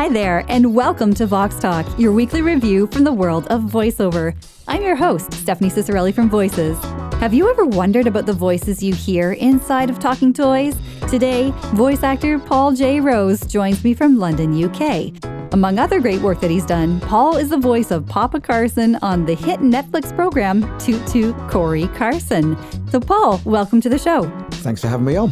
Hi there, and welcome to Vox Talk, your weekly review from the world of voiceover. I'm your host, Stephanie Ciccarelli from Voices. Have you ever wondered about the voices you hear inside of talking toys? Today, voice actor Paul J. Rose joins me from London, UK. Among other great work that he's done, Paul is the voice of Papa Carson on the hit Netflix program Toot Toot Cory Carson. So, Paul, welcome to the show. Thanks for having me on.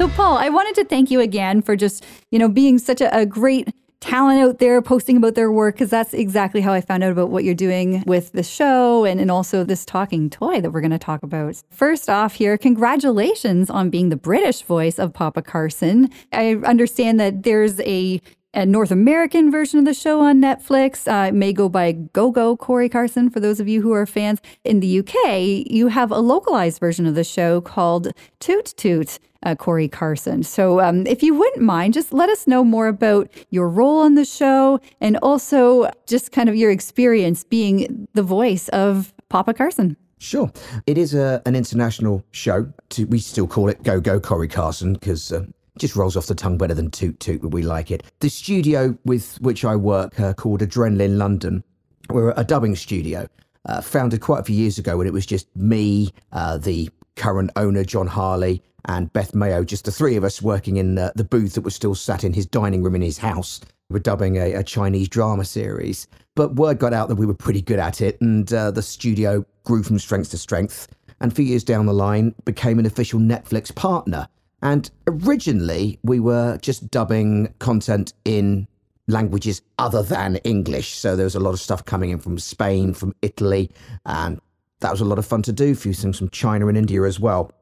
So, Paul, I wanted to thank you again for just, you know, being such a, a great talent out there posting about their work because that's exactly how I found out about what you're doing with the show and, and also this talking toy that we're going to talk about. First off, here, congratulations on being the British voice of Papa Carson. I understand that there's a a North American version of the show on Netflix. Uh, it may go by Go Go Cory Carson for those of you who are fans. In the UK, you have a localized version of the show called Toot Toot uh, Cory Carson. So, um, if you wouldn't mind, just let us know more about your role on the show and also just kind of your experience being the voice of Papa Carson. Sure. It is a, an international show. To, we still call it Go Go Cory Carson because uh, it just rolls off the tongue better than Toot Toot, but we like it. The studio with which I work, uh, called Adrenaline London, we're a dubbing studio. Uh, founded quite a few years ago when it was just me, uh, the current owner, John Harley, and Beth Mayo, just the three of us working in uh, the booth that was still sat in his dining room in his house. We were dubbing a, a, Chinese drama series. But word got out that we were pretty good at it, and uh, the studio grew from strength to strength. And a few years down the line, became an official Netflix partner. And originally, we were just dubbing content in languages other than English. So there was a lot of stuff coming in from Spain, from Italy, and that was a lot of fun to do. Things from China and India as well.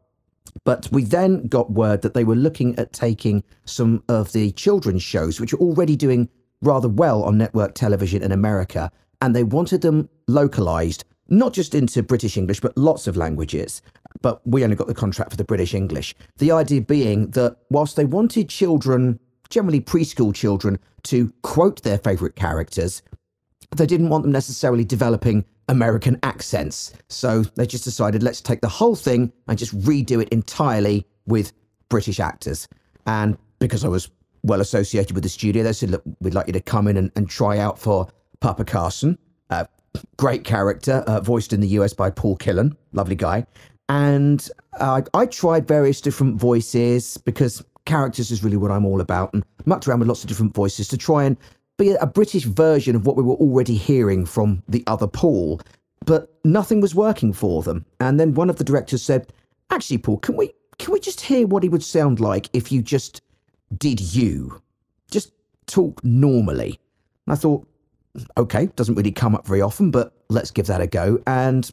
But we then got word that they were looking at taking some of the children's shows, which are already doing rather well on network television in America, and they wanted them localized, not just into British English, but lots of languages. But we only got the contract for the British English. The idea being that whilst they wanted children, generally preschool children, to quote their favourite characters, they didn't want them necessarily developing American accents. So they just decided, let's take the whole thing and just redo it entirely with British actors. And because I was well associated with the studio, they said, look, we'd like you to come in and, and try out for Papa Carson. Uh, great character, uh, voiced in the US by Paul Killam, lovely guy. And uh, I tried various different voices because characters is really what I'm all about and mucked around with lots of different voices to try and be a British version of what we were already hearing from the other Paul, but nothing was working for them. And then one of the directors said, "Actually, Paul, can we can we just hear what he would sound like if you just did you, just talk normally?" And I thought, okay, doesn't really come up very often, but let's give that a go. And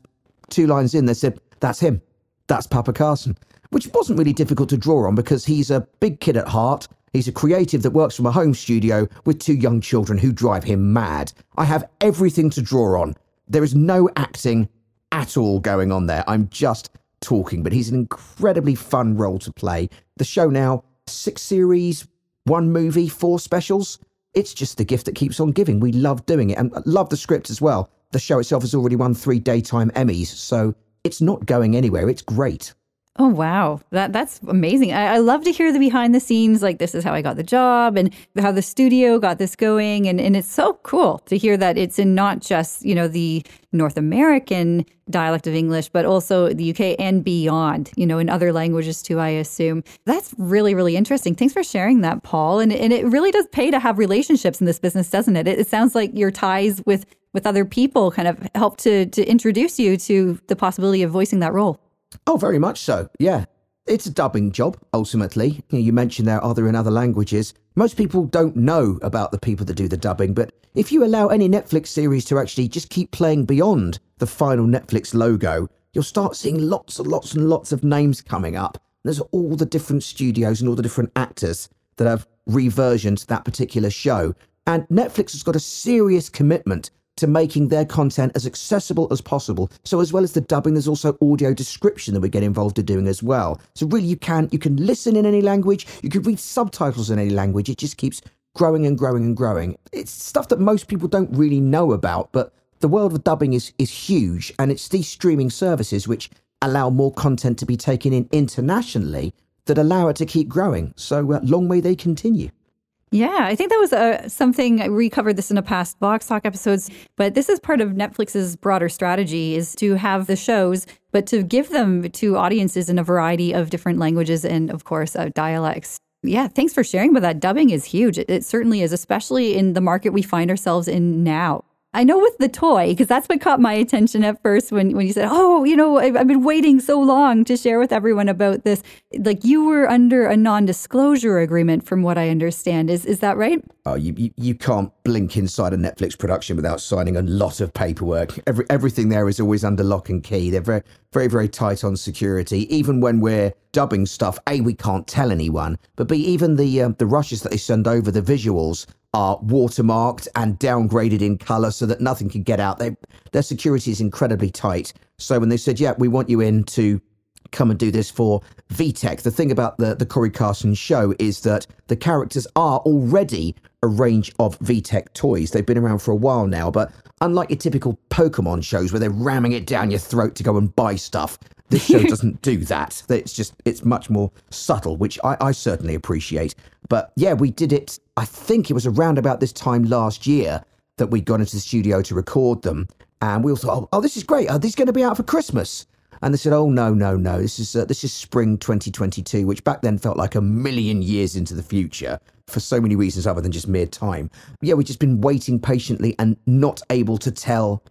two lines in, they said, "That's him. That's Papa Carson." Which wasn't really difficult to draw on because he's a big kid at heart. He's a creative that works from a home studio with two young children who drive him mad. I have everything to draw on. There is no acting at all going on there. I'm just talking, but he's an incredibly fun role to play. The show now, six series, one movie, four specials. It's just the gift that keeps on giving. We love doing it and love the script as well. The show itself has already won three daytime Emmys, so it's not going anywhere. It's great. Oh wow, that that's amazing! I, I, love to hear the behind the scenes, like this is how I got the job, and how the studio got this going, and and it's so cool to hear that it's in not just you know the North American dialect of English, but also the UK and beyond, you know, in other languages too. I assume that's really really interesting. Thanks for sharing that, Paul. And and it really does pay to have relationships in this business, doesn't it? It, it sounds like your ties with with other people kind of help to to introduce you to the possibility of voicing that role. Oh, very much so. Yeah. It's a dubbing job, ultimately. You, mentioned there, are there in other languages? Most people don't know about the people that do the dubbing, but if you allow any Netflix series to actually just keep playing beyond the final Netflix logo, you'll start seeing lots and lots and lots of names coming up. There's all the different studios and all the different actors that have reversioned that particular show. And Netflix has got a serious commitment to making their content as accessible as possible. So as well as the dubbing, there's also audio description that we get involved in doing as well. So really you can you can listen in any language, you can read subtitles in any language. It just keeps growing and growing and growing. It's stuff that most people don't really know about, but the world of dubbing is is huge and it's these streaming services which allow more content to be taken in internationally that allow it to keep growing. So uh, long may they continue. Yeah, I think that was uh, something we covered this in a past Vox Talk episodes, but this is part of Netflix's broader strategy is to have the shows, but to give them to audiences in a variety of different languages and, of course, uh, dialects. Yeah, thanks for sharing. But that dubbing is huge. It certainly is, especially in the market we find ourselves in now. I know with the toy, because that's what caught my attention at first when, when you said, Oh, you know, I've, I've, been waiting so long to share with everyone about this. Like you were under a non disclosure agreement, from what I understand. Is, is that right? Oh, you, you, you can't blink inside a Netflix production without signing a lot of paperwork. Every, everything there is always under lock and key. They're very, very, very tight on security. Even when we're dubbing stuff, A, we can't tell anyone, but B, even the, um, the rushes that they send over, the visuals, are watermarked and downgraded in color so that nothing can get out. They, their security is incredibly tight. So when they said, "Yeah, we want you in to come and do this for VTech," the thing about the the Cory Carson show is that the characters are already a range of VTech toys. They've been around for a while now, but unlike your typical Pokemon shows where they're ramming it down your throat to go and buy stuff, this show doesn't do that. It's just it's much more subtle, which I, I certainly appreciate. But yeah, we did it. I think it was around about this time last year that we'd gone into the studio to record them, and we all thought, oh, oh this is great. Are these going to be out for Christmas? And they said, "Oh no, no, no! This is uh, this is spring 2022, which back then felt like a million years into the future for so many reasons other than just mere time. But yeah, we've just been waiting patiently and not able to tell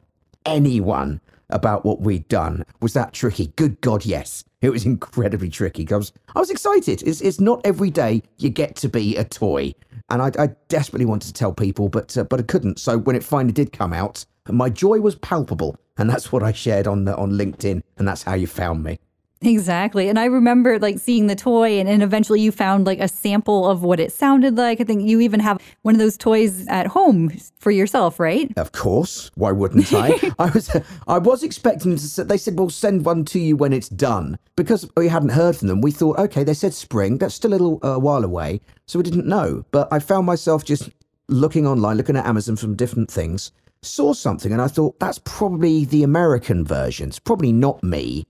anyone about what we'd done. Was that tricky? Good God, yes. It was incredibly tricky. I was, I was excited. It's, it's not every day you get to be a toy. And I, I desperately wanted to tell people, but, uh, but I couldn't. So when it finally did come out, my joy was palpable. And that's what I shared on, on LinkedIn. And that's how you found me. Exactly. And I remember like seeing the toy and, and eventually you found like a sample of what it sounded like. I think you even have one of those toys at home for yourself, right? Of course. Why wouldn't I? I was I was expecting to say, they said we'll send one to you when it's done. Because we hadn't heard from them, we thought, okay, they said spring, that's still a little uh, while away, so we didn't know. But I found myself just looking online, looking at Amazon from different things, saw something and I thought that's probably the American version. It's probably not me.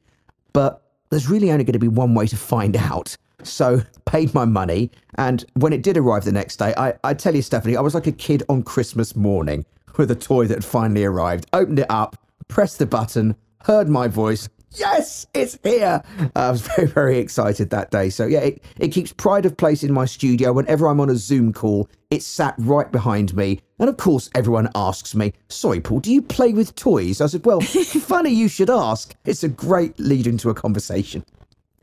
But there's really only going to be one way to find out. So paid my money, and when it did arrive the next day, I, I tell you, Stephanie, I was like a kid on Christmas morning with a toy that finally arrived. Opened it up, pressed the button, heard my voice, yes, it's here. Uh, I was very, very excited that day. So, yeah, it, it keeps pride of place in my studio. Whenever I'm on a Zoom call, it's sat right behind me. And of course, everyone asks me, Sorry, Paul, do you play with toys? I said, Well, funny you should ask. It's a great lead into a conversation.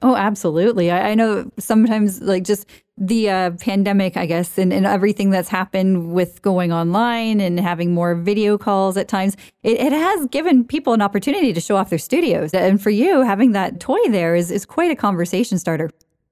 Oh, absolutely. I, I, know sometimes, like, just the uh, pandemic, I guess, and, and, everything that's happened with going online and having more video calls at times, it, it, has given people an opportunity to show off their studios. And for you, having that toy there is, is quite a conversation starter.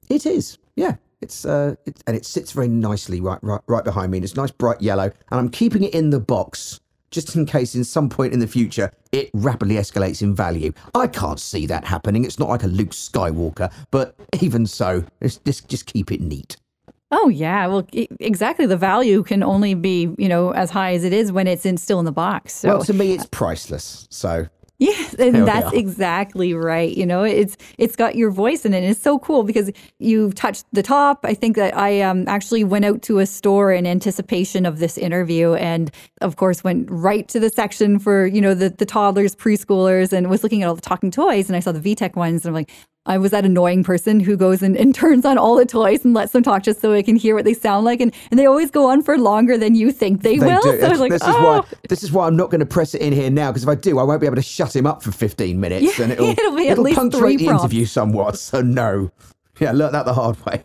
It is. Yeah. It's uh, it, and it sits very nicely right, right, right behind me. And it's nice bright yellow, and I'm keeping it in the box just in case in some point in the future it rapidly escalates in value. I can't see that happening. It's not like a Luke Skywalker, but even so, just just keep it neat. Oh yeah, well exactly. The value can only be you know as high as it is when it's in still in the box. So. Well, to me, it's priceless. So Yes, and that's exactly right. You know, it's it's got your voice in it. And it's so cool because you touched the top. I think that I um, actually went out to a store in anticipation of this interview, and of course went right to the section for you know the the toddlers, preschoolers, and was looking at all the talking toys, and I saw the VTech ones, and I'm like, I was that annoying person who goes and, and, turns on all the toys and lets them talk just so I can hear what they sound like. And, and they always go on for longer than you think they, they will. Do. So like, this, oh. is why, oh. this is why I'm not going to press it in here now, because if I do, I won't be able to shut him up for 15 minutes yeah, and it'll, it'll, be it'll punctuate the interview somewhat. So, no. Yeah, learn that the hard way.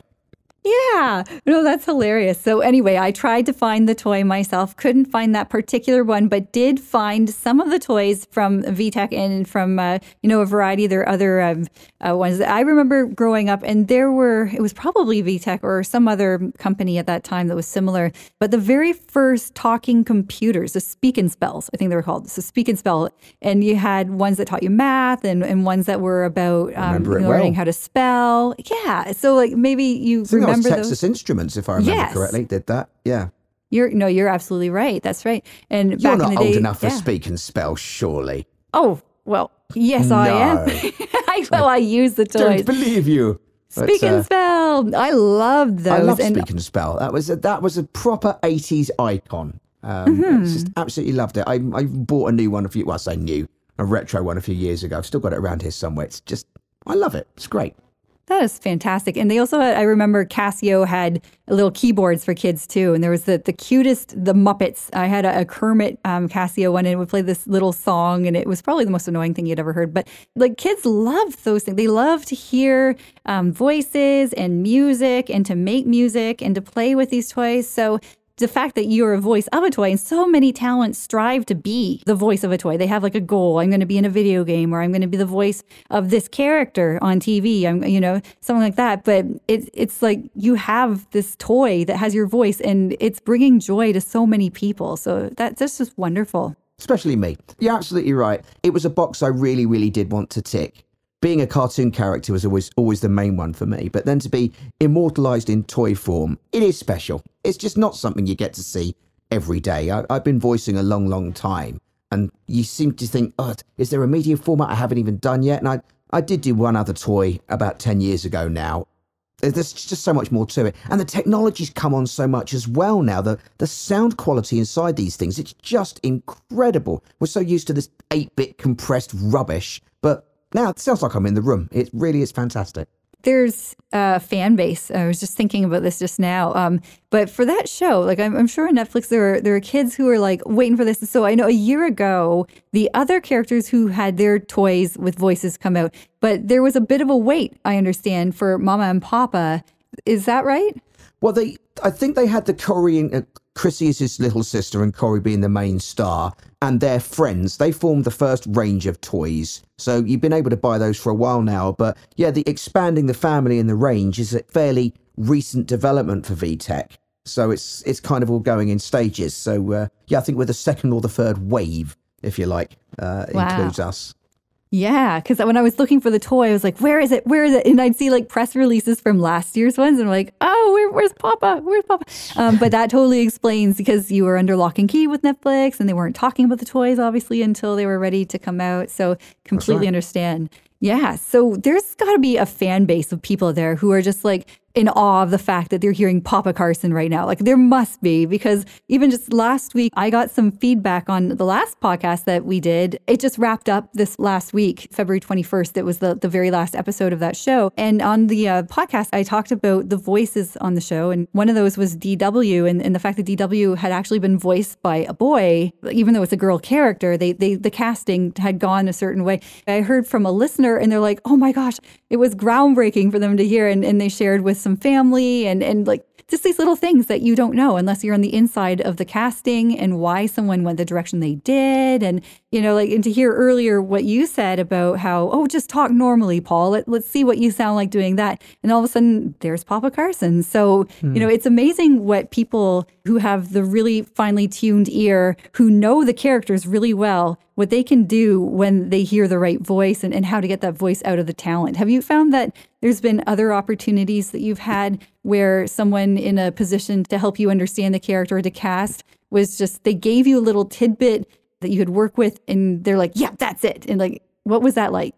Yeah, no, that's hilarious. So, anyway, I tried to find the toy myself, couldn't find that particular one, but did find some of the toys from VTech and from, uh, you know, a variety of their other um, uh, ones. That I remember growing up, and there were, it was probably VTech or some other company at that time that was similar, but the very first talking computers, the speak and spells, I think they were called, so speak and spell. And you had ones that taught you math and, and ones that were about um, learning well. how to spell. Yeah. So, like, maybe you remember remember Texas those? Instruments, if I remember yes. correctly, did that. Yeah. You're no, you're absolutely right. That's right. And you're not old day, enough yeah. for speak and spell, surely. Oh well, yes, no. I am. I well, I use the toys. Don't believe you. Speak and uh, spell. Spell. I loved those. I love and Speak and Spell. That was a, that was a proper eighties icon. Um, Mm-hmm. Just absolutely loved it. I I bought a new one a few. Well, I say new, a retro one a few years ago. I've still got it around here somewhere. It's just I love it. It's great. That is fantastic. And they also had, I remember Casio had little keyboards for kids too. And there was the, the cutest, the Muppets. I had a, a Kermit um, Casio one and it would play this little song. And it was probably the most annoying thing you'd ever heard. But like kids loved those things. They love to hear um, voices and music and to make music and to play with these toys. So the fact that you're a voice of a toy and so many talents strive to be the voice of a toy. They have like a goal. I'm going to be in a video game or I'm going to be the voice of this character on TV. I'm, you know, something like that. But it, it's like you have this toy that has your voice and it's bringing joy to so many people. So that, that's just wonderful. especially me. You're absolutely right. It was a box I really, really did want to tick. Being a cartoon character was always always the main one for me, but then to be immortalized in toy form, it is special. It's just not something you get to see every day. I, I've been voicing a long, long time, and you seem to think, oh, is there a media format I haven't even done yet? And I, I did do one other toy about 10 years ago now, there's just so much more to it and the technology's come on so much as well now the the sound quality inside these things it's just incredible we're so used to this 8-bit compressed rubbish but now it sounds like i'm in the room it really is fantastic there's a fan base. I was just thinking about this just now. Um, but for that show, like I'm, I'm sure on Netflix, there are there are kids who are like waiting for this. So I know a year ago, the other characters who had their toys with voices come out, but there was a bit of a wait. I understand for Mama and Papa. Is that right? Well, they, I think they had the Cory and uh, Chrissy is his little sister, and Cory being the main star, and their friends. They formed the first range of toys. So you've been able to buy those for a while now. But yeah, the expanding the family and the range is a fairly recent development for VTech. So it's it's kind of all going in stages. So uh, yeah, I think we're the second or the third wave, if you like, uh, Wow. includes us. Yeah, because when I was looking for the toy, I was like, "Where is it? Where is it?" And I'd see like press releases from last year's ones, and I'm like, "Oh, where, where's Papa? Where's Papa?" Um, but that totally explains because you were under lock and key with Netflix, and they weren't talking about the toys obviously until they were ready to come out. So completely right. understand. Yeah, so there's got to be a fan base of people there who are just like in awe of the fact that they're hearing Papa Carson right now. Like there must be because even just last week I got some feedback on the last podcast that we did. It just wrapped up this last week, February 21st. It was the, the very last episode of that show. And on the uh, podcast, I talked about the voices on the show. And one of those was DW and, and the fact that DW had actually been voiced by a boy, even though it's a girl character, they, they the casting had gone a certain way. I heard from a listener and they're like, oh my gosh, it was groundbreaking for them to hear. And, and they shared with some family and, and like just these little things that you don't know unless you're on the inside of the casting and why someone went the direction they did. And, you know, like, and to hear earlier what you said about how, oh, just talk normally, Paul. Let, let's see what you sound like doing that. And all of a sudden, there's Papa Carson. So, you know, hmm. it's amazing what people who have the really finely tuned ear, who know the characters really well, what they can do when they hear the right voice and, and how to get that voice out of the talent. Have you found that there's been other opportunities that you've had where someone in a position to help you understand the character or to cast was just they gave you a little tidbit that you could work with and they're like, yeah, that's it. And like, what was that like?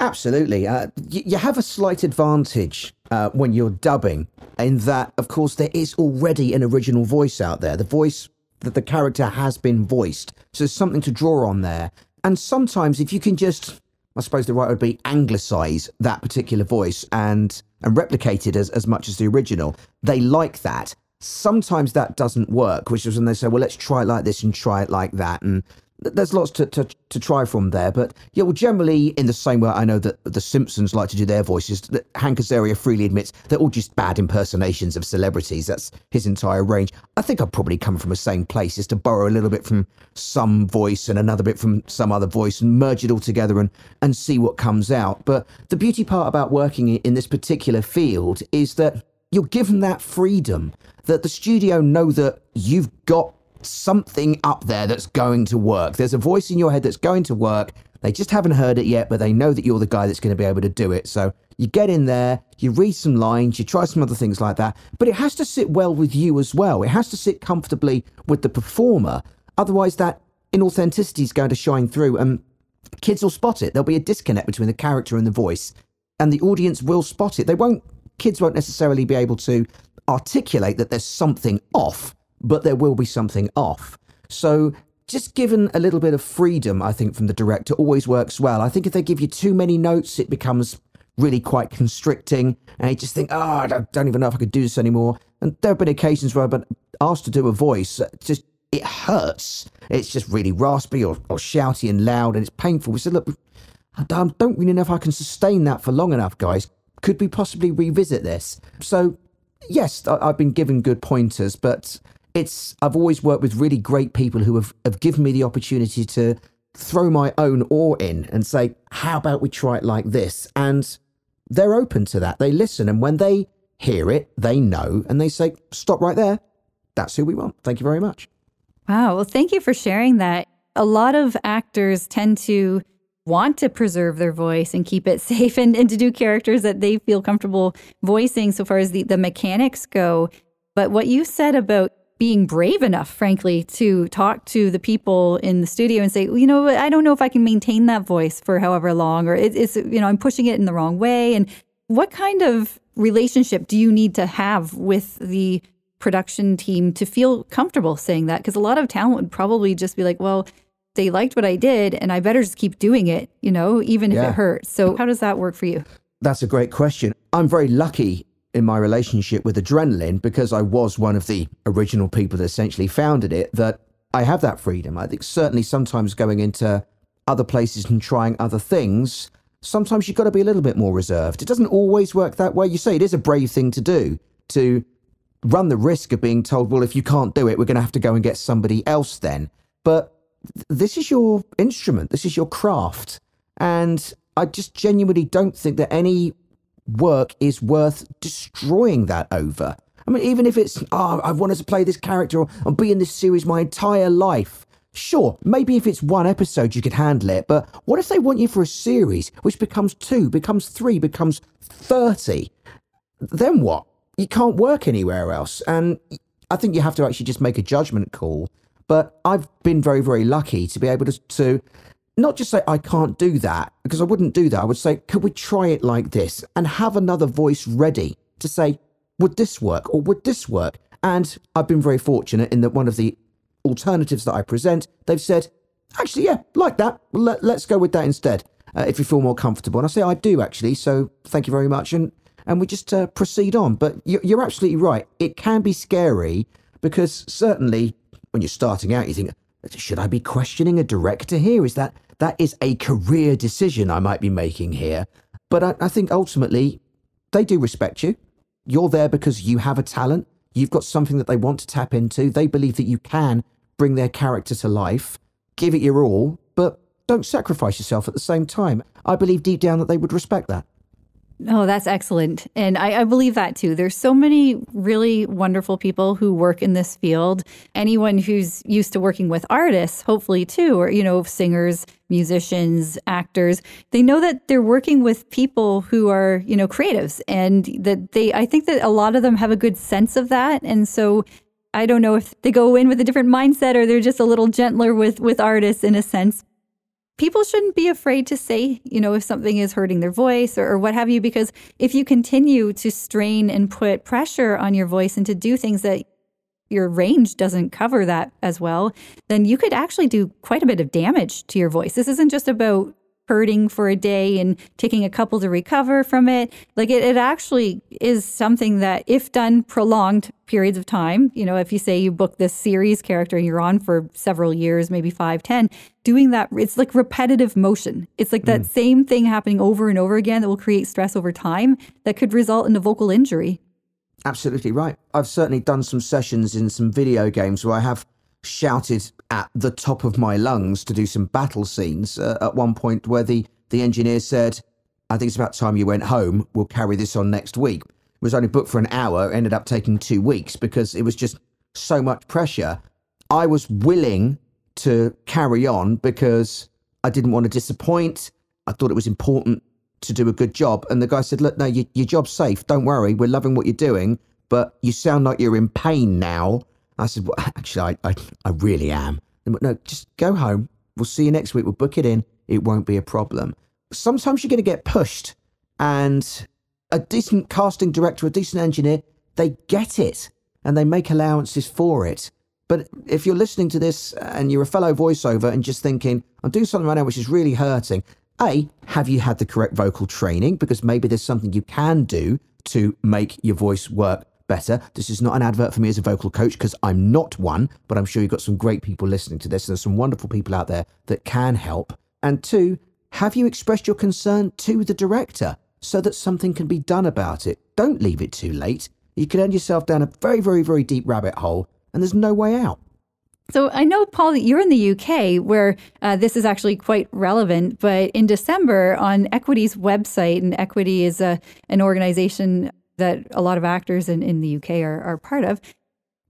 Absolutely. Uh, y- you have a slight advantage uh, when you're dubbing, in that, of course, there is already an original voice out there. The voice that the character has been voiced. So there's something to draw on there. And sometimes, if you can just, I suppose the right would be anglicize that particular voice and, and replicate it as, as much as the original, they like that. Sometimes that doesn't work, which is when they say, well, let's try it like this and try it like that. And there's lots to, to, to try from there. But yeah, well, generally, in the same way, I know that the Simpsons like to do their voices. That Hank Azaria freely admits they're all just bad impersonations of celebrities. That's his entire range. I think I'd probably come from the same place, is to borrow a little bit from some voice and another bit from some other voice and merge it all together and, and see what comes out. But the beauty part about working in- in this particular field is that you're given that freedom that the studio know that you've got something up there that's going to work. There's a voice in your head that's going to work. They just haven't heard it yet, but they know that you're the guy that's going to be able to do it. So you get in there, you read some lines, you try some other things like that, but it has to sit well with you as well. It has to sit comfortably with the performer. Otherwise, that inauthenticity is going to shine through and kids will spot it. There'll be a disconnect between the character and the voice, and the audience will spot it. They won't kids won't necessarily be able to articulate that there's something off, but there will be something off. So just given a little bit of freedom, I think, from the director always works well. I think if they give you too many notes, it becomes really quite constricting, and you just think, oh, I don't, don't even know if I could do this anymore. And there have been occasions where I've been asked to do a voice, uh, just it hurts. It's just really raspy or, or shouty and loud, and it's painful. We said, look, I don't really know if I can sustain that for long enough, guys. Could we possibly revisit this? So, yes, I've been given good pointers, but it's I've always worked with really great people who have, have given me the opportunity to throw my own oar in and say, how about we try it like this? And they're open to that. They listen. And when they hear it, they know and they say, stop right there. That's who we want. Thank you very much. Wow. Well, thank you for sharing that. A lot of actors tend to want to preserve their voice and keep it safe and, and to do characters that they feel comfortable voicing so far as the, the mechanics go. But what you said about being brave enough, frankly, to talk to the people in the studio and say, well, you know, I don't know if I can maintain that voice for however long, or it, it's, you know, I'm pushing it in the wrong way. And what kind of relationship do you need to have with the production team to feel comfortable saying that? Because a lot of talent would probably just be like, well, they liked what I did and I better just keep doing it, you know, even if yeah. it hurts. So, how does that work for you? That's a great question. I'm very lucky in my relationship with adrenaline because I was one of the original people that essentially founded it that I have that freedom. I think certainly sometimes going into other places and trying other things, sometimes you've got to be a little bit more reserved. It doesn't always work that way. You say it is a brave thing to do to run the risk of being told, well, if you can't do it, we're going to have to go and get somebody else then. But th- this is your instrument, this is your craft. And I just genuinely don't think that any work is worth destroying that over. I mean, even if it's, ah, oh, I've wanted to play this character or, or be in this series my entire life. Sure, maybe if it's one episode you could handle it, but what if they want you for a series which becomes two, becomes three, becomes 30? Then what? You can't work anywhere else. And I think you have to actually just make a judgment call. But I've been very, very lucky to be able to, to not just say I can't do that because I wouldn't do that. I would say, could we try it like this and have another voice ready to say, would this work or would this work? And I've been very fortunate in that one of the alternatives that I present, they've said, actually, yeah, like that. Let, us go with that instead. Uh, if you feel more comfortable. And I say, I do actually. So thank you very much. And and we just uh, proceed on. But you're, you're absolutely right. It can be scary because certainly when you're starting out, you think, should I be questioning a director here? Is that that is a career decision I might be making here. But I, I think ultimately they do respect you. You're there because you have a talent. You've got something that they want to tap into. They believe that you can bring their character to life. Give it your all, but don't sacrifice yourself at the same time. I believe deep down that they would respect that. Oh, that's excellent. And I, I, believe that too. There's so many really wonderful people who work in this field. Anyone who's used to working with artists, hopefully too, or, you know, singers, musicians, actors, they know that they're working with people who are, you know, creatives and that they, I think that a lot of them have a good sense of that. And so I don't know if they go in with a different mindset or they're just a little gentler with, with artists in a sense people shouldn't be afraid to say, you know, if something is hurting their voice or, or, what have you, because if you continue to strain and put pressure on your voice and to do things that your range doesn't cover that as well, then you could actually do quite a bit of damage to your voice. This isn't just about hurting for a day and taking a couple to recover from it. Like it, it actually is something that, if done prolonged periods of time, you know, if you say you book this series character and you're on for several years, maybe five, ten, doing that, it's like repetitive motion. It's like that mm. same thing happening over and over again that will create stress over time that could result in a vocal injury. Absolutely right. I've certainly done some sessions in some video games where I have shouted at the top of my lungs to do some battle scenes uh, at one point where the, the engineer said, I think it's about time you went home. We'll carry this on next week. It was only booked for an hour, ended up taking two weeks because it was just so much pressure. I was willing to carry on because I didn't want to disappoint. I thought it was important to do a good job. And the guy said, Look, no, your, your job's safe. Don't worry. We're loving what you're doing, but you sound like you're in pain now. I said, well, actually, I, I, I really am. And, no, just go home. We'll see you next week. We'll book it in. It won't be a problem. Sometimes you're going to get pushed. And a decent casting director, a decent engineer, they get it and they make allowances for it. But if you're listening to this uh, and you're a fellow voiceover and just thinking, I'm doing something right now which is really hurting, A, have you had the correct vocal training? Because maybe there's something you can do to make your voice work better. This is not an advert for me as a vocal coach because I'm not one, but I'm sure you've got some great people listening to this. There's some wonderful people out there that can help. And two, have you expressed your concern to the director so that something can be done about it? Don't leave it too late. You could end yourself down a very, very, very deep rabbit hole and there's no way out. So I know, Paul, that you're in the UK where uh, this is actually quite relevant. But in December, on Equity's website, and Equity is a, an organization that a lot of actors in, in the UK are, are part of.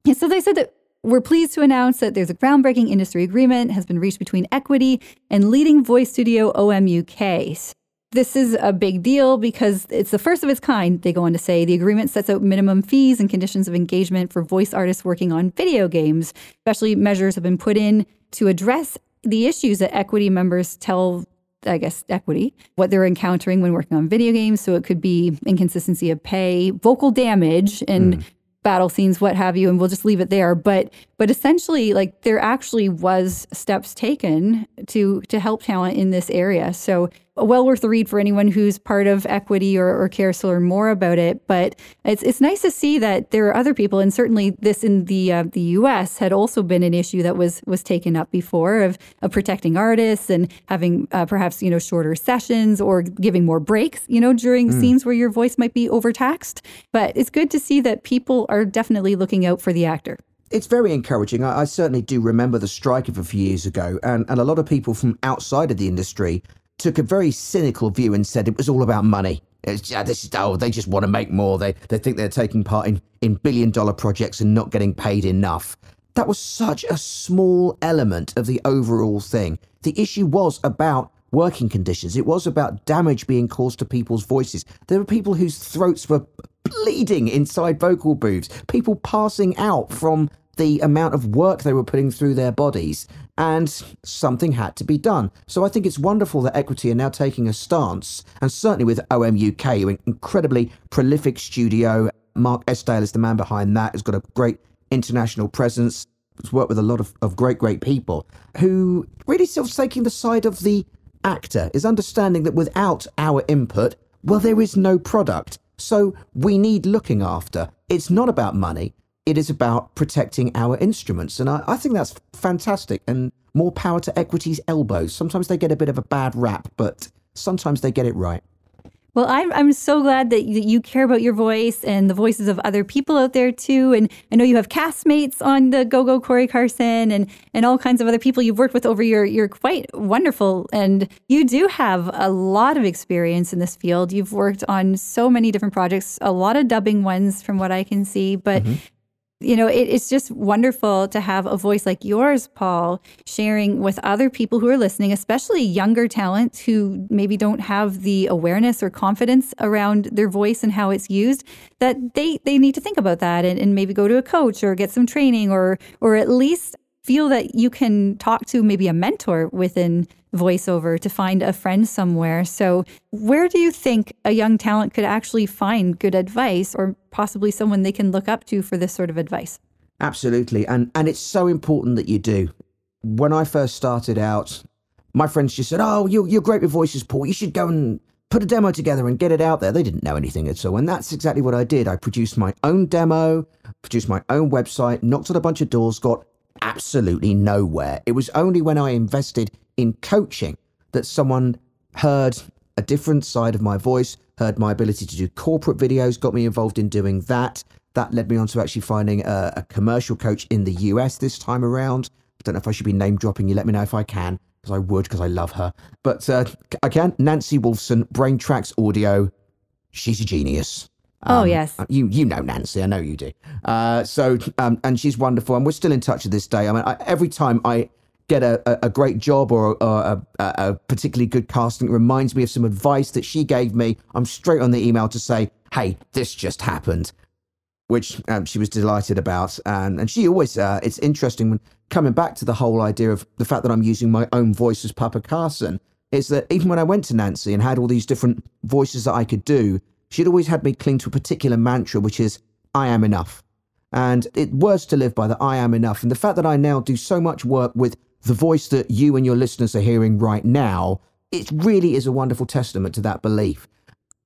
And so they said that we're pleased to announce that there's a groundbreaking industry agreement has been reached between Equity and leading voice studio OMUK. This is a big deal because it's the first of its kind, they go on to say. The agreement sets out minimum fees and conditions of engagement for voice artists working on video games. Especially measures have been put in to address the issues that equity members tell I guess, equity, what they're encountering when working on video games. So it could be inconsistency of pay, vocal damage, and mm. battle scenes, what have you. And we'll just leave it there. But but essentially, like there actually was steps taken to to help talent in this area. So well worth a read for anyone who's part of equity or, or cares to learn more about it. But it's it's nice to see that there are other people, and certainly this in the uh, the U.S. had also been an issue that was was taken up before of, of protecting artists and having uh, perhaps you know shorter sessions or giving more breaks, you know, during mm. scenes where your voice might be overtaxed. But it's good to see that people are definitely looking out for the actor it's very encouraging. I, I, certainly do remember the strike of a few years ago, and, and a lot of people from outside of the industry took a very cynical view and said it was all about money. It's, uh, this is, oh, they just want to make more. They, they think they're taking part in, in billion dollar projects and not getting paid enough. That was such a small element of the overall thing. The issue was about working conditions. It was about damage being caused to people's voices. There were people whose throats were bleeding inside vocal booths, people passing out from the amount of work they were putting through their bodies, and something had to be done. So I think it's wonderful that Equity are now taking a stance, and certainly with OMUK, an incredibly prolific studio. Mark Estdale is the man behind that, has got a great international presence, has worked with a lot of, of great, great people who really of taking the side of the actor, is understanding that without our input, well, there is no product. So we need looking after. It's not about money it is about protecting our instruments. And I, I, think that's fantastic and more power to Equity's elbows. Sometimes they get a bit of a bad rap, but sometimes they get it right. Well, I'm, I'm so glad that you, that you care about your voice and the voices of other people out there too. And I know you have castmates on the Go Go Cory Carson and, and all kinds of other people you've worked with over your, you're quite wonderful. And you do have a lot of experience in this field. You've worked on so many different projects, a lot of dubbing ones from what I can see. But mm-hmm you know, it, it's just wonderful to have a voice like yours, Paul, sharing with other people who are listening, especially younger talents who maybe don't have the awareness or confidence around their voice and how it's used, that they, they need to think about that and, and maybe go to a coach or get some training or or at least feel that you can talk to maybe a mentor within voiceover to find a friend somewhere. So, where do you think a young talent could actually find good advice or possibly someone they can look up to for this sort of advice? Absolutely. And and it's so important that you do. When I first started out, my friends just said, "Oh, you're you're great with voices, Paul. You should go and put a demo together and get it out there." They didn't know anything at all, and that's exactly what I did. I produced my own demo, produced my own website, knocked on a bunch of doors, got absolutely nowhere. It was only when I invested in coaching that someone heard a different side of my voice, heard my ability to do corporate videos, got me involved in doing that. That led me on to actually finding a, a commercial coach in the US this time around. I don't know if I should be name dropping you. Let me know if I can, because I would, because I love her. But uh, I can. Nancy Wolfson, BrainTracks Audio. She's a genius. Oh, um, oh yes, uh, you you know Nancy, I know you do. Uh, so um, and she's wonderful, and we're still in touch to this day. I mean, I, every time I get a, a, a great job or, or a, a, particularly good casting, it reminds me of some advice that she gave me. I'm straight on the email to say, "Hey, this just happened," which um, she was delighted about, and and she always. Uh, it's interesting when coming back to the whole idea of the fact that I'm using my own voice as Papa Carson. Is that even when I went to Nancy and had all these different voices that I could do, she'd always had me cling to a particular mantra, which is, I am enough. And it was to live by that I am enough. And the fact that I now do so much work with the voice that you and your listeners are hearing right now, it really is a wonderful testament to that belief.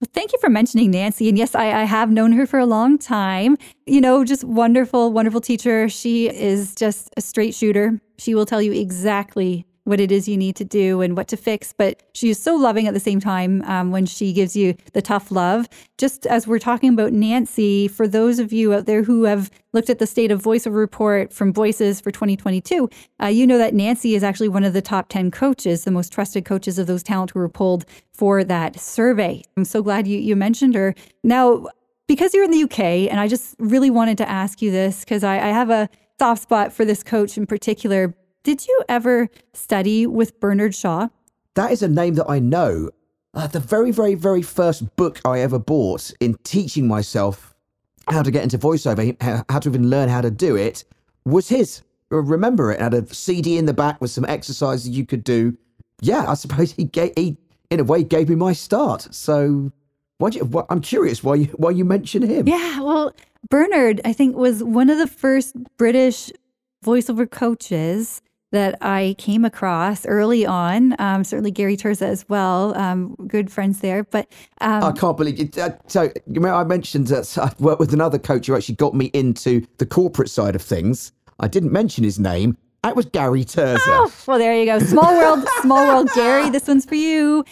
Well, thank you for mentioning Nancy. And yes, I, I, have known her for a long time. You know, just wonderful, wonderful teacher. She is just a straight shooter. She will tell you exactly what it is you need to do and what to fix. But she is so loving at the same time um, when she gives you the tough love. Just as we're talking about Nancy, for those of you out there who have looked at the state of voiceover report from Voices for 2022, uh, you know that Nancy is actually one of the top 10 coaches, the most trusted coaches of those talent who were pulled for that survey. I'm so glad you, you mentioned her. Now, because you're in the UK, and I just really wanted to ask you this because I, I have a soft spot for this coach in particular did you ever study with Bernard Shaw? That is a name that I know. Uh, the very, very, very first book I ever bought in teaching myself how to get into voiceover, how to even learn how to do it, was his. Remember, it had a CD in the back with some exercises you could do. Yeah, I suppose he gave, he, in a way, gave me my start. So, why you, I'm curious why you, why you mention him. Yeah, well, Bernard, I think, was one of the first British voiceover coaches that I came across early on. Um, certainly Gary Terzza as well, um, good friends there. But um, I can't believe it. Uh, so you know, I mentioned that I worked with another coach who actually got me into the corporate side of things. I didn't mention his name. That was Gary Terzza. Oh, well, there you go. Small world, small world, Gary. This one's for you.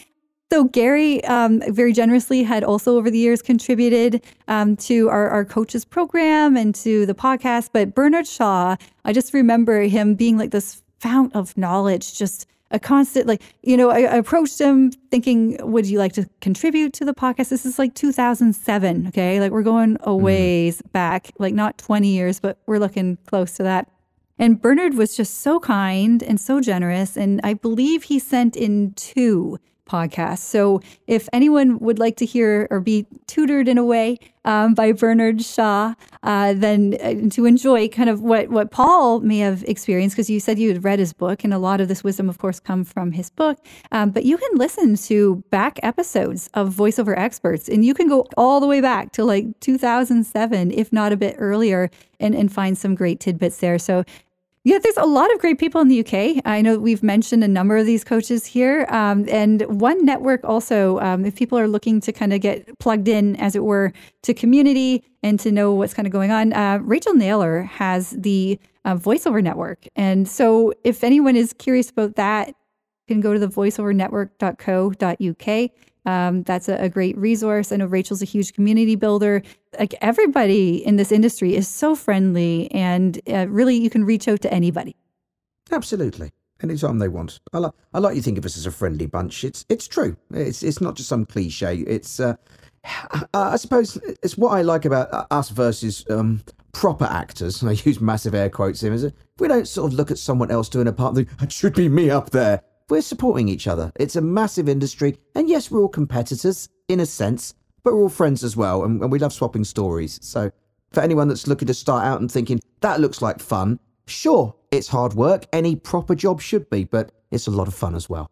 So Gary um, very generously had also over the years contributed um, to our, our coaches program and to the podcast. But Bernard Shaw, I just remember him being like this fount of knowledge, just a constant like you know I, I, approached him thinking would you like to contribute to the podcast this is like 2007 okay like we're going a mm-hmm. ways mm. back like not 20 years but we're looking close to that and bernard was just so kind and so generous and i believe he sent in two podcast. So if anyone would like to hear or be tutored in a way um, by Bernard Shaw, uh, then uh, to enjoy kind of what, what Paul may have experienced, because you said you had read his book, and a lot of this wisdom, of course, come from his book. Um, but you can listen to back episodes of voiceover experts, and you can go all the way back to like 2007, if not a bit earlier, and, and find some great tidbits there. So yeah, there's a lot of great people in the UK. I know we've mentioned a number of these coaches here. Um, and One Network also, um, if people are looking to kind of get plugged in, as it were, to community and to know what's kind of going on, uh, Rachel Naylor has the uh, VoiceOver Network. And so if anyone is curious about that, you can go to the voiceovernetwork.co.uk um, that's a, a, great resource. I know Rachel's a huge community builder. Like everybody in this industry is so friendly, and uh, really you can reach out to anybody. Absolutely. Anytime they want. I like I like you think of us as a friendly bunch. It's it's true. It's it's not just some cliche. It's uh, I suppose it's what I like about us versus um, proper actors. And I use massive air quotes here. Is we don't sort of look at someone else doing a part, it should be me up there we're supporting each other. It's a massive industry, and yes, we're all competitors in a sense, but we're all friends as well, and, and we love swapping stories. So, for anyone that's looking to start out and thinking that looks like fun, sure, it's hard work. Any proper job should be, but it's a lot of fun as well.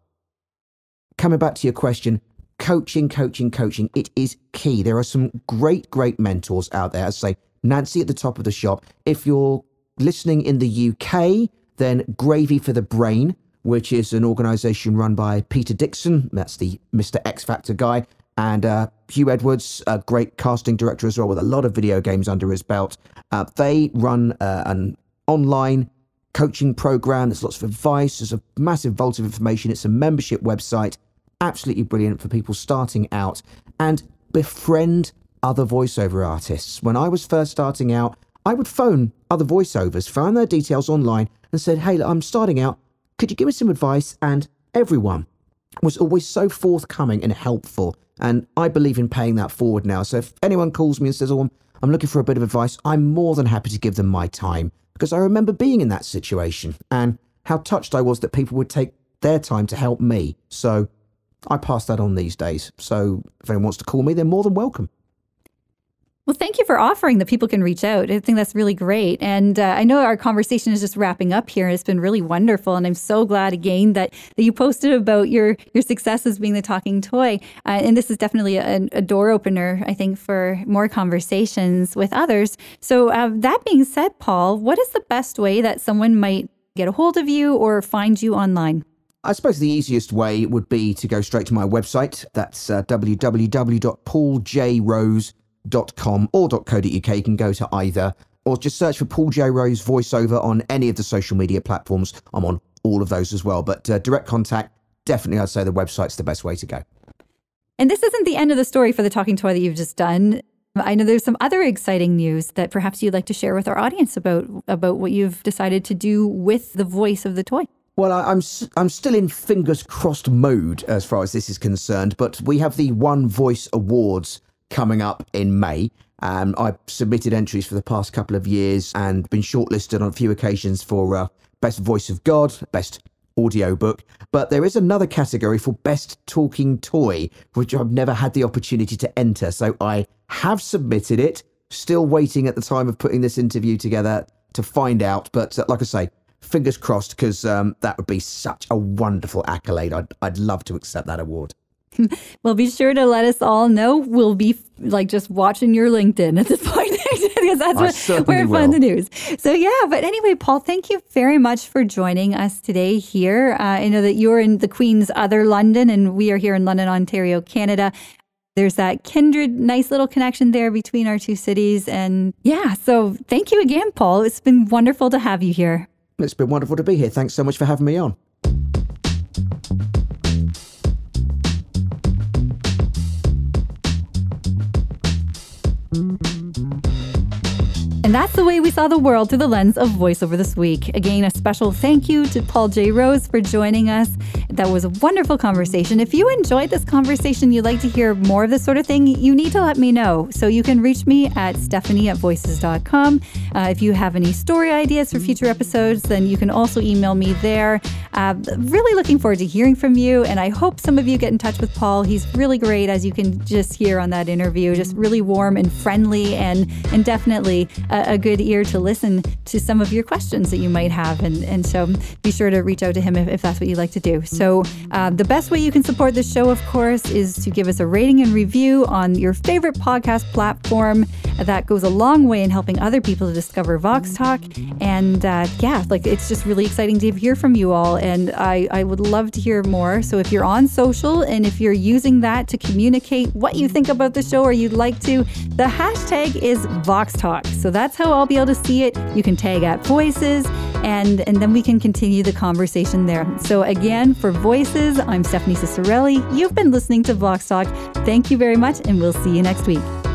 Coming back to your question, coaching, coaching, coaching, it is key. There are some great, great mentors out there. I say Nancy at the top of the shop. If you're listening in the UK, then Gravy for the Brain which is an organization run by Peter Dickson. That's the Mr. X Factor guy. And uh, Hugh Edwards, a great casting director as well, with a lot of video games under his belt. Uh, they run uh, an online coaching program. There's lots of advice. There's a massive vault of information. It's a membership website. Absolutely brilliant for people starting out. And befriend other voiceover artists. When I was first starting out, I would phone other voiceovers, find their details online, and said, Hey, I'm starting out. Could you give me some advice? And everyone was always so forthcoming and helpful. And I believe in paying that forward now. So if anyone calls me and says, Oh, I'm, I'm looking for a bit of advice, I'm more than happy to give them my time because I remember being in that situation and how touched I was that people would take their time to help me. So I pass that on these days. So if anyone wants to call me, they're more than welcome. Well, thank you for offering that people can reach out. I think that's really great. And uh, I know our conversation is just wrapping up here. It's been really wonderful. And I'm so glad again that, that you posted about your, your successes being the talking toy. Uh, and this is definitely a, a, door opener, I think, for more conversations with others. So, uh, that being said, Paul, what is the best way that someone might get a hold of you or find you online? I suppose the easiest way would be to go straight to my website. That's uh, www.pauljrose.com com or .co.uk. You can go to either or just search for Paul J. Rose voiceover on any of the social media platforms. I'm on all of those as well. But uh, direct contact, definitely I'd say the website's the best way to go. And this isn't the end of the story for the talking toy that you've just done. I know there's some other exciting news that perhaps you'd like to share with our audience about about what you've decided to do with the voice of the toy. Well, I, am I'm still in fingers crossed mode as far as this is concerned, but we have the One Voice Awards coming up in May. Um, I've submitted entries for the past couple of years and been shortlisted on a few occasions for uh, Best Voice of God, Best Audiobook. But there is another category for Best Talking Toy, which I've never had the opportunity to enter. So I have submitted it, still waiting at the time of putting this interview together to find out. But uh, like I say, fingers crossed, because um, that would be such a wonderful accolade. I'd, I'd love to accept that award. well, be sure to let us all know. We'll be like just watching your LinkedIn at this point because that's what, where find the news. So yeah, but anyway, Paul, thank you very much for joining us today here. Uh, I know that you're in the Queen's other London, and we are here in London, Ontario, Canada. There's that kindred, nice little connection there between our two cities. And yeah, so thank you again, Paul. It's been wonderful to have you here. It's been wonderful to be here. Thanks so much for having me on. Mm-hmm. And that's the way we saw the world through the lens of voiceover this week. Again, a special thank you to Paul J. Rose for joining us. That was a wonderful conversation. If you enjoyed this conversation, you'd like to hear more of this sort of thing, you need to let me know. So you can reach me at stephanie at voices.com. Uh, if you have any story ideas for future episodes, then you can also email me there. Uh, really looking forward to hearing from you. And I hope some of you get in touch with Paul. He's really great, as you can just hear on that interview, just really warm and friendly and, and definitely a, a, good ear to listen to some of your questions that you might have. And, and so be sure to reach out to him if, if that's what you'd like to do. So, uh, the best way you can support the show, of course, is to give us a rating and review on your favorite podcast platform. That goes a long way in helping other people to discover Vox Talk. And uh, yeah, like it's just really exciting to hear from you all. And I, I would love to hear more. So, if you're on social and if you're using that to communicate what you think about the show or you'd like to, the hashtag is Vox Talk. So, that's that's how I'll be able to see it. You can tag at voices and and then we can continue the conversation there. So again, for voices, I'm Stephanie Ciccarelli. You've been listening to Vox Talk. Thank you very much, and we'll see you next week.